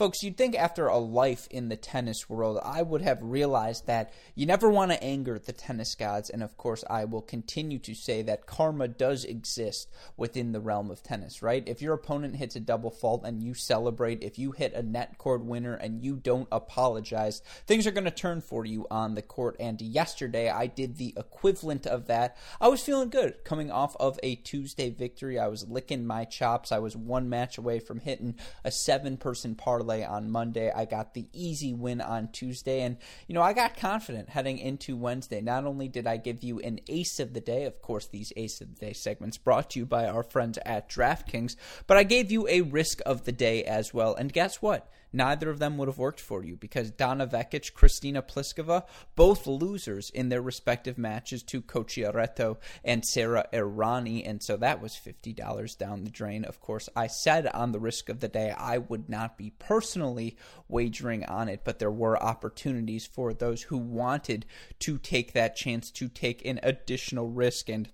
Folks, you'd think after a life in the tennis world, I would have realized that you never want to anger the tennis gods. And of course, I will continue to say that karma does exist within the realm of tennis, right? If your opponent hits a double fault and you celebrate, if you hit a net court winner and you don't apologize, things are going to turn for you on the court. And yesterday, I did the equivalent of that. I was feeling good coming off of a Tuesday victory. I was licking my chops. I was one match away from hitting a seven person parlay parlay on Monday. I got the easy win on Tuesday. And, you know, I got confident heading into Wednesday. Not only did I give you an ace of the day, of course, these ace of the day segments brought to you by our friends at DraftKings, but I gave you a risk of the day as well. And guess what? Neither of them would have worked for you because Donna Vekic, Kristyna Pliskova, both losers in their respective matches to Cocciaretto and Sara Errani, and so that was $50 down the drain. Of course, I said on the risk of the day I would not be personally wagering on it, but there were opportunities for those who wanted to take that chance to take an additional risk and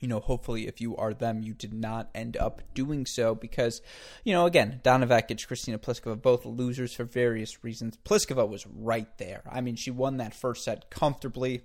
you know, hopefully, if you are them, you did not end up doing so because, you know, again, Donna Vekic, Kristyna Pliskova, both losers for various reasons. Pliskova was right there. I mean, she won that first set comfortably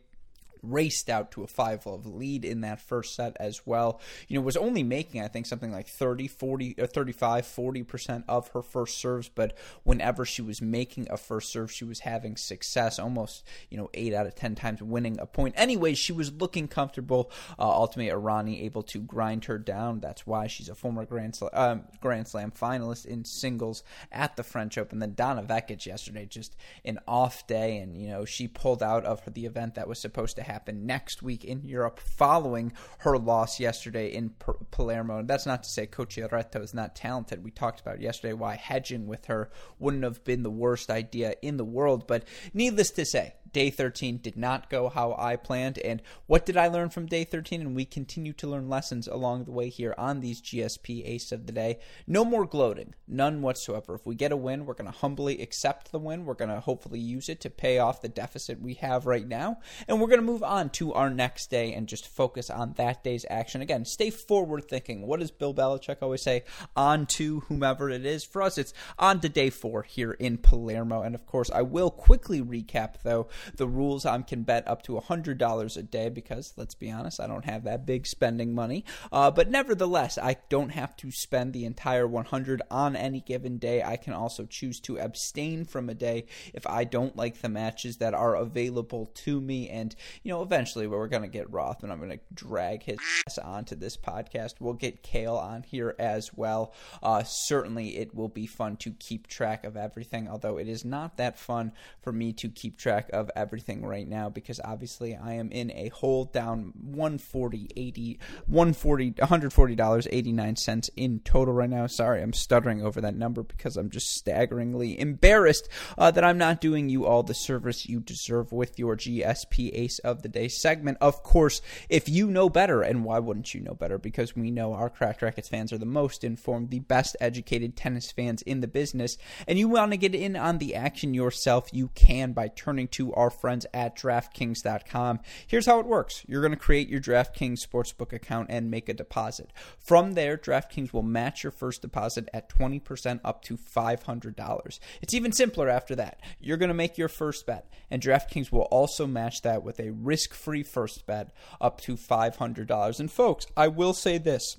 raced out to a 5 love lead in that first set as well. You know, was only making, I think, something like 30, 40, or 35, 40% of her first serves, but whenever she was making a first serve, she was having success, almost, you know, 8 out of 10 times winning a point. Anyway, she was looking comfortable. Uh, ultimately, Errani able to grind her down. That's why she's a former Grand, Slam, um, Grand Slam finalist in singles at the French Open. Then Donna Vekic yesterday, just an off day, and, you know, she pulled out of the event that was supposed to happen happen next week in Europe following her loss yesterday in Palermo. And that's not to say Cocciaretto is not talented. We talked about yesterday why hedging with her wouldn't have been the worst idea in the world. But needless to say, day 13 did not go how I planned. And what did I learn from day 13? And we continue to learn lessons along the way here on these GSP Ace of the Day. No more gloating, none whatsoever. If we get a win, we're going to humbly accept the win. We're going to hopefully use it to pay off the deficit we have right now. And we're going to move on to our next day and just focus on that day's action. Again, stay forward thinking. What does Bill Belichick always say? On to whomever it is. For us, it's on to day four here in Palermo. And of course, I will quickly recap, though, the rules I can bet up to $100 a day because, let's be honest, I don't have that big spending money. Uh, but nevertheless, I don't have to spend the entire 100 on any given day. I can also choose to abstain from a day if I don't like the matches that are available to me. And, you know, eventually we're going to get Roth and I'm going to drag his ass onto this podcast. We'll get Kale on here as well. Uh, certainly it will be fun to keep track of everything, although it is not that fun for me to keep track of everything right now because obviously I am in a hole down 140 80 140 $140 89 cents in total right now. Sorry, I'm stuttering over that number because I'm just staggeringly embarrassed uh, that I'm not doing you all the service you deserve with your GSP Ace of the Day segment. Of course, if you know better, and why wouldn't you know better? Because we know our Cracked Racquets fans are the most informed, the best educated tennis fans in the business, and you want to get in on the action yourself, you can by turning to our friends at DraftKings.com. Here's how it works you're going to create your DraftKings Sportsbook account and make a deposit. From there, DraftKings will match your first deposit at 20% up to $500. It's even simpler after that. You're going to make your first bet, and DraftKings will also match that with a risk free first bet up to $500. And folks, I will say this.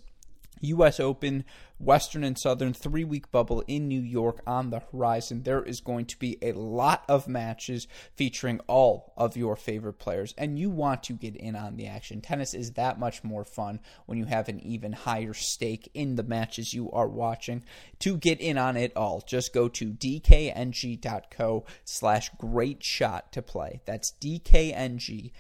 US Open Western and Southern three week bubble in New York on the horizon. There is going to be a lot of matches featuring all of your favorite players, and you want to get in on the action. Tennis is that much more fun when you have an even higher stake in the matches you are watching. To get in on it all, just go to dkng.co slash great shot to play. That's dkng.co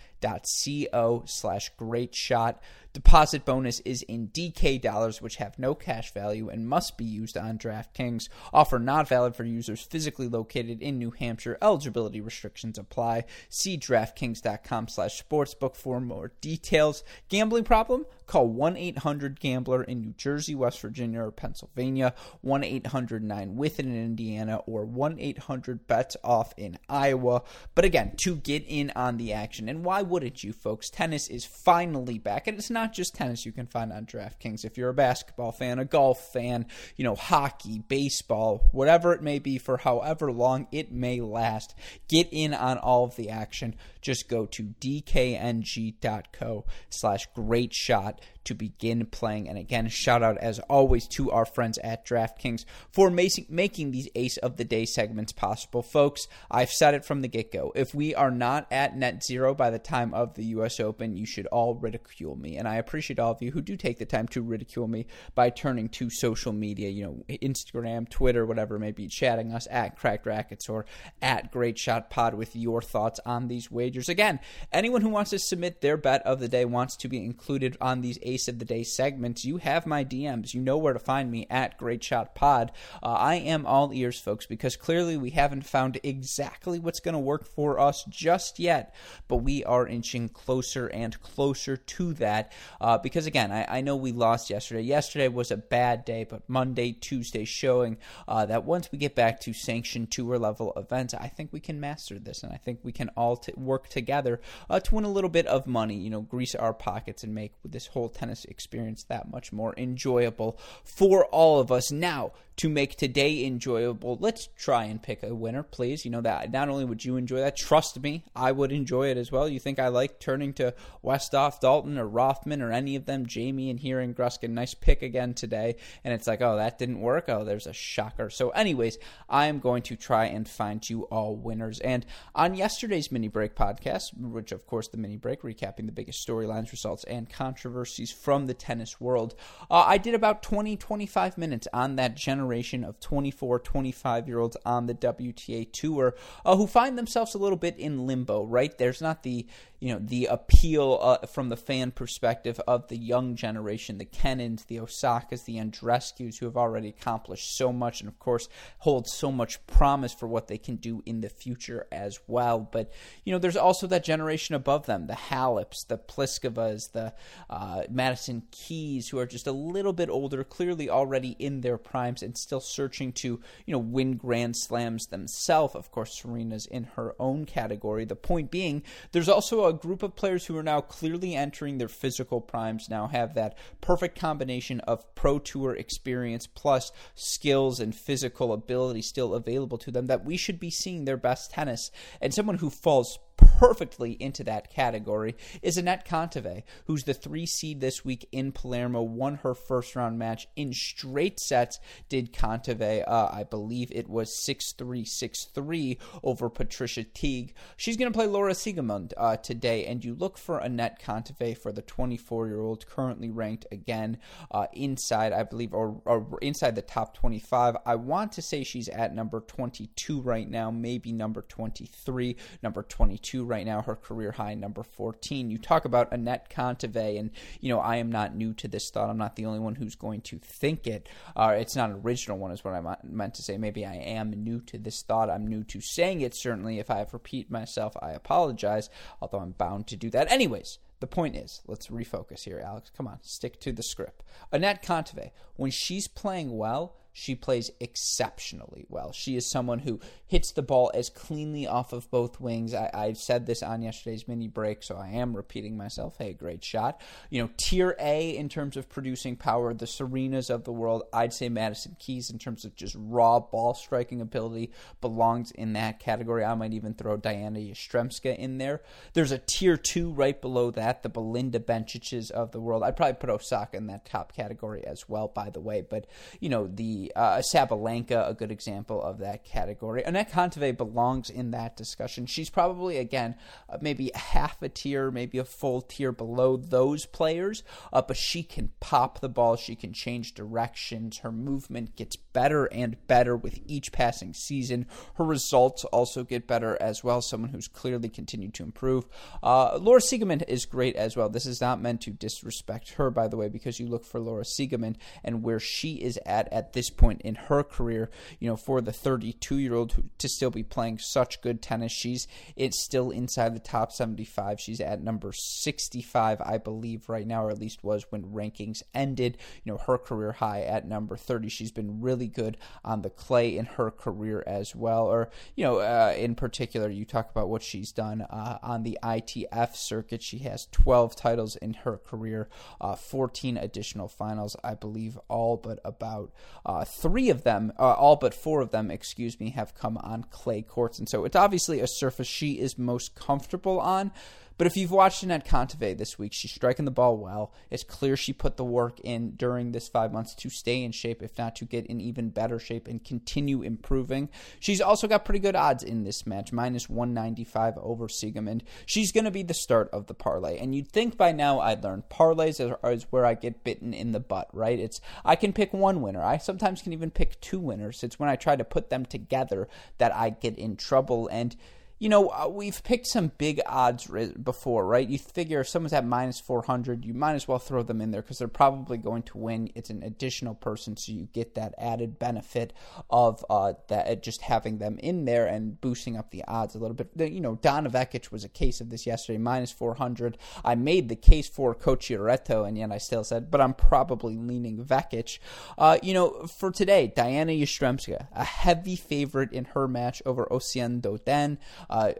slash great shot. Deposit bonus is in DK dollars, which have no cash value value and must be used on DraftKings. Offer not valid for users physically located in New Hampshire. Eligibility restrictions apply. See DraftKings.com slash sportsbook for more details. Gambling problem? Call 1 800 Gambler in New Jersey, West Virginia, or Pennsylvania, 1 800 9 with it in Indiana, or 1 800 bets off in Iowa. But again, to get in on the action, and why wouldn't you, folks? Tennis is finally back, and it's not just tennis you can find on DraftKings. If you're a basketball fan, a golf fan, you know, hockey, baseball, whatever it may be, for however long it may last, get in on all of the action. Just go to dkng.co slash great shot to begin playing. And again, shout out as always to our friends at DraftKings for making these Ace of the Day segments possible. Folks, I've said it from the get go. If we are not at net zero by the time of the U.S. Open, you should all ridicule me. And I appreciate all of you who do take the time to ridicule me by turning to social media, you know, Instagram, Twitter, whatever it may be, chatting us at Cracked Racquets or at Great Shot Pod with your thoughts on these wagers. Again, anyone who wants to submit their bet of the day wants to be included on these Ace of the Day segments, you have my DMs. You know where to find me at Great Shot Pod. Uh, I am all ears, folks, because clearly we haven't found exactly what's going to work for us just yet, but we are inching closer and closer to that. Uh, because again, I, I, know we lost yesterday. Yesterday was a bad day, but Monday, Tuesday showing uh, that once we get back to sanctioned tour level events, I think we can master this, and I think we can all t- work together uh, to win a little bit of money. You know, grease our pockets and make this whole tennis experience that much more enjoyable for all of us. Now, to make today enjoyable, let's try and pick a winner, please. You know that not only would you enjoy that, trust me, I would enjoy it as well. You think I like turning to Westhoff, Dalton, or Rothman, or any of them, Jamie and here and Gruskin, nice pick again today, and it's like, oh, that didn't work. Oh, there's a shocker. So, anyways, I am going to try and find you all winners. And on yesterday's mini break podcast, which of course the mini break recapping the biggest storylines, results, and controversies from the tennis world, uh, I did about 20, 25 minutes on that general generation of 24, 25 year olds on the WTA tour uh, who find themselves a little bit in limbo, right? There's not the you know the appeal uh, from the fan perspective of the young generation, the Kenins, the Osakas, the Andreescus, who have already accomplished so much, and of course hold so much promise for what they can do in the future as well. But you know, there's also that generation above them, the Haleps, the Pliskovas, the uh, Madison Keys, who are just a little bit older, clearly already in their primes, and still searching to you know win Grand Slams themselves. Of course, Serena's in her own category. The point being, there's also a group of players who are now clearly entering their physical primes, now have that perfect combination of pro tour experience plus skills and physical ability still available to them that we should be seeing their best tennis. And someone who falls perfectly into that category is Anett Kontaveit, who's the three seed this week in Palermo, won her first round match in straight sets. Did Kontaveit, uh, I believe it was 6 3 6 3 over Patricia Tig. She's going to play Laura Siegemund uh, today, and you look for Anett Kontaveit for the 24 year old, currently ranked again uh, inside, I believe, or, or inside the top 25. I want to say she's at number 22 right now, maybe number 23, number 22 right now, her career high number 14. You talk about Anett Kontaveit, and, you know, I am not new to this thought. I'm not the only one who's going to think it. Uh, it's not an original one, is what I meant to say. Maybe I am new to this thought. I'm new to saying it, certainly. If I have repeat myself, I apologize, although I'm bound to do that. Anyways, the point is, let's refocus here, Alex. Come on, stick to the script. Anett Kontaveit, when she's playing well, she plays exceptionally well. She is someone who hits the ball as cleanly off of both wings. I, I said this on yesterday's mini break, so I am repeating myself. Hey, great shot. You know, tier A in terms of producing power, the Serenas of the world. I'd say Madison Keys in terms of just raw ball striking ability belongs in that category. I might even throw Diana Yastremska in there. There's a tier two right below that, the Belinda Bencic's of the world. I'd probably put Osaka in that top category as well, by the way. But, you know, the uh, Sabalenka, a good example of that category. Anett Kontaveit belongs in that discussion. She's probably, again, uh, maybe half a tier, maybe a full tier below those players, uh, but she can pop the ball. She can change directions. Her movement gets better and better with each passing season. Her results also get better as well. Someone who's clearly continued to improve. Uh, Laura Siegemund is great as well. This is not meant to disrespect her, by the way, because you look for Laura Siegemund and where she is at at this point in her career. You know, for the 32 year old to still be playing such good tennis, she's it's still inside the top 75. She's at number 65, I believe, right now, or at least was when rankings ended. You know, her career high at number 30. She's been really good on the clay in her career as well. Or, you know, uh, in particular, you talk about what she's done uh, on the ITF circuit. She has 12 titles in her career, uh, 14 additional finals, I believe, all but about uh, three of them, uh, all but four of them, excuse me, have come on clay courts. And so it's obviously a surface she is most comfortable on. But if you've watched Anett Kontaveit this week, she's striking the ball well. It's clear she put the work in during this five months to stay in shape, if not to get in even better shape and continue improving. She's also got pretty good odds in this match, minus 195 over Siegemund. She's going to be the start of the parlay. And you'd think by now I'd learn parlays is where I get bitten in the butt, right? It's I can pick one winner. I sometimes can even pick two winners. It's when I try to put them together that I get in trouble. And you know, uh, we've picked some big odds before, right? You figure if someone's at minus 400, you might as well throw them in there because they're probably going to win. It's an additional person, so you get that added benefit of uh, that uh, just having them in there and boosting up the odds a little bit. You know, Donna Vekic was a case of this yesterday, minus 400. I made the case for Cocciaretto, and yet I still said, but I'm probably leaning Vekic. Uh, you know, for today, Diana Yastremska, a heavy favorite in her match over Oceane Dodin. Uh,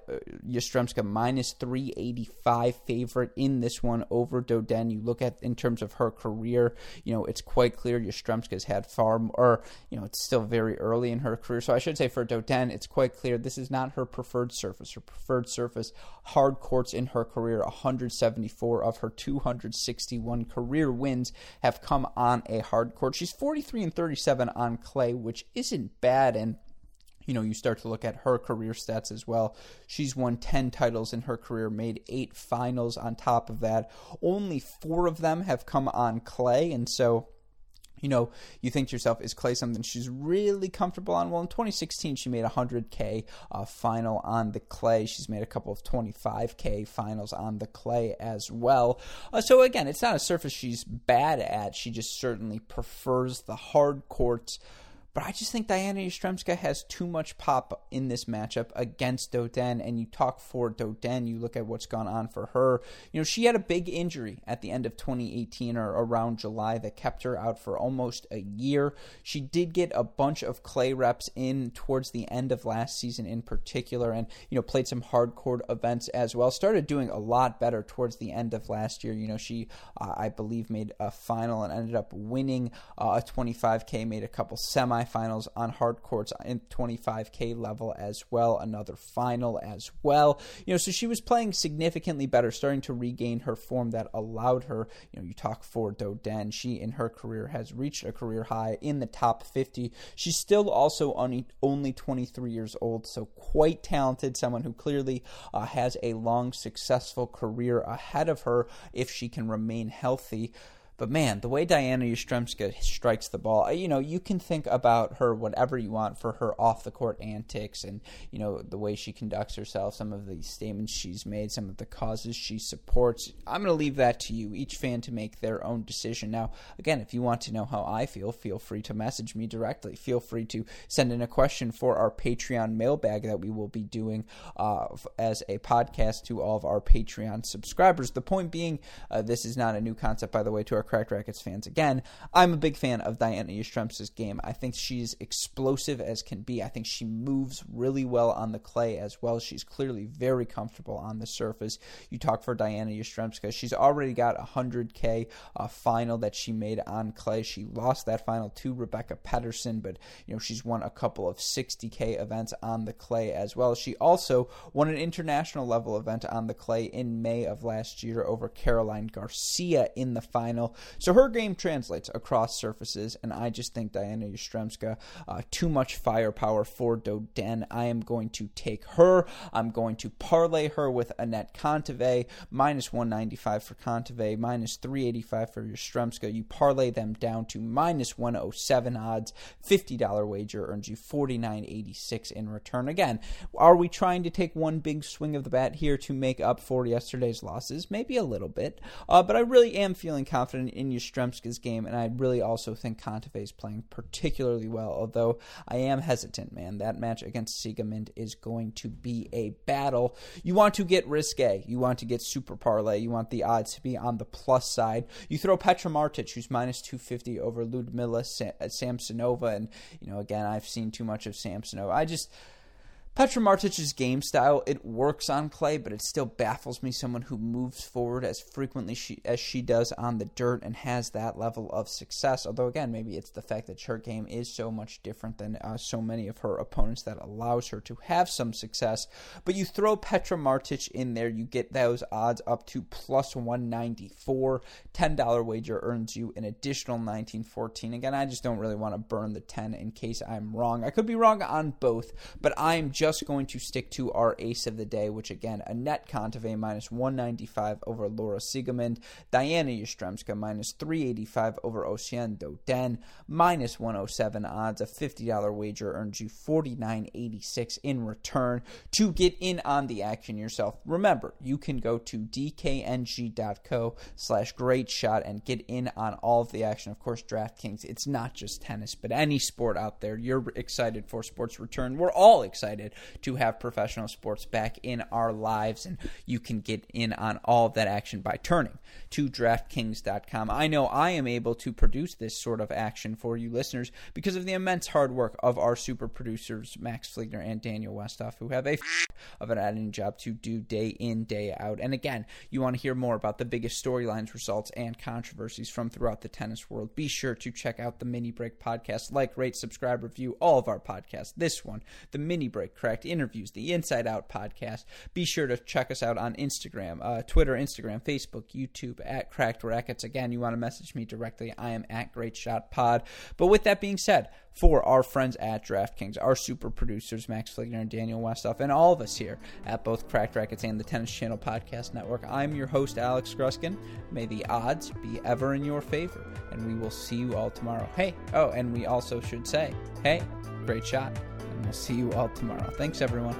minus 385 favorite in this one over Dodin. You look at in terms of her career, you know, it's quite clear Yastremska's had far more, you know, it's still very early in her career. So I should say for Dodin, it's quite clear this is not her preferred surface. Her preferred surface, hard courts in her career, 174 of her 261 career wins have come on a hard court. She's 43 and 37 on clay, which isn't bad. And you know, you start to look at her career stats as well. She's won 10 titles in her career, made eight finals on top of that. Only four of them have come on clay. And so, you know, you think to yourself, is clay something she's really comfortable on? Well, in 2016, she made a 100K uh, final on the clay. She's made a couple of 25K finals on the clay as well. Uh, so, again, it's not a surface she's bad at. She just certainly prefers the hard courts but I just think Diana Yastremska has too much pop in this matchup against Dodin. And you talk for Dodin, you look at what's gone on for her. You know, she had a big injury at the end of 2018 or around July that kept her out for almost a year. She did get a bunch of clay reps in towards the end of last season in particular and, you know, played some hard court events as well. Started doing a lot better towards the end of last year. You know, she, uh, I believe, made a final and ended up winning uh, a 25K, made a couple semi semifinals on hard courts in 25k level as well, another final as well. You know, so she was playing significantly better, starting to regain her form that allowed her. You know, you talk for Dodin, she in her career has reached a career high in the top 50. She's still also only only 23 years old, so quite talented. Someone who clearly uh, has a long, successful career ahead of her if she can remain healthy. But man, the way Diana Yastremska strikes the ball, you know, you can think about her whatever you want for her off the court antics and, you know, the way she conducts herself, some of the statements she's made, some of the causes she supports. I'm going to leave that to you, each fan to make their own decision. Now, again, if you want to know how I feel, feel free to message me directly. Feel free to send in a question for our Patreon mailbag that we will be doing uh, as a podcast to all of our Patreon subscribers. The point being, uh, this is not a new concept, by the way, to our Cracked Racquets fans again. I'm a big fan of Diana Yastremska's game. I think she's explosive as can be. I think she moves really well on the clay as well. She's clearly very comfortable on the surface. You talk for Diana Yastremska. She's already got a 100K uh, final that she made on clay. She lost that final to Rebecca Peterson, but you know she's won a couple of 60K events on the clay as well. She also won an international level event on the clay in May of last year over Caroline Garcia in the final. So her game translates across surfaces, and I just think Diana Yastremska, uh, too much firepower for Dodin. I am going to take her. I'm going to parlay her with Anett Kontaveit, minus 195 for Kontaveit, minus 385 for Yastremska. You parlay them down to minus 107 odds. $50 wager earns you 49.86 in return. Again, are we trying to take one big swing of the bat here to make up for yesterday's losses? Maybe a little bit. Uh, but I really am feeling confident in Yastremska's game, and I really also think Kontaveit is playing particularly well, although I am hesitant, man. That match against Siegemund is going to be a battle. You want to get risque. You want to get super parlay. You want the odds to be on the plus side. You throw Petra Martic, who's minus 250 over Liudmila Samsonova, and, you know, again, I've seen too much of Samsonova. I just Petra Martic's game style, it works on clay, but it still baffles me. Someone who moves forward as frequently she, as she does on the dirt and has that level of success. Although, again, maybe it's the fact that her game is so much different than uh, so many of her opponents that allows her to have some success. But you throw Petra Martic in there, you get those odds up to plus 194. $10 wager earns you an additional 1914. Again, I just don't really want to burn the 10 in case I'm wrong. I could be wrong on both, but I'm just just going to stick to our ace of the day, which again, Anett Kontaveit minus 195 over Laura Siegemund, Diana Yastremska minus 385 over Oceane Dodin, minus 107 odds. A $50 wager earns you 49.86 in return to get in on the action yourself. Remember, you can go to dkng.co slash great shot and get in on all of the action. Of course, DraftKings, it's not just tennis, but any sport out there. You're excited for sports return. We're all excited to have professional sports back in our lives, and you can get in on all of that action by turning to DraftKings.com. I know I am able to produce this sort of action for you listeners because of the immense hard work of our super producers, Max Fligner and Daniel Westoff, who have a f- of an adding job to do day in, day out. And again, you want to hear more about the biggest storylines, results, and controversies from throughout the tennis world. Be sure to check out the Mini Break podcast, like, rate, subscribe, review all of our podcasts. This one, the Mini Break Cracked Interviews, the Inside Out podcast. Be sure to check us out on Instagram, uh, Twitter, Instagram, Facebook, YouTube at Cracked Racquets. Again, you want to message me directly. I am at Great Shot Pod. But with that being said, for our friends at DraftKings, our super producers, Max Fligner and Daniel Westoff, and all of us here at both Cracked Racquets and the Tennis Channel Podcast Network, I'm your host, Alex Gruskin. May the odds be ever in your favor, and we will see you all tomorrow. Hey, oh, and we also should say, hey, great shot and we'll see you all tomorrow. Thanks, everyone.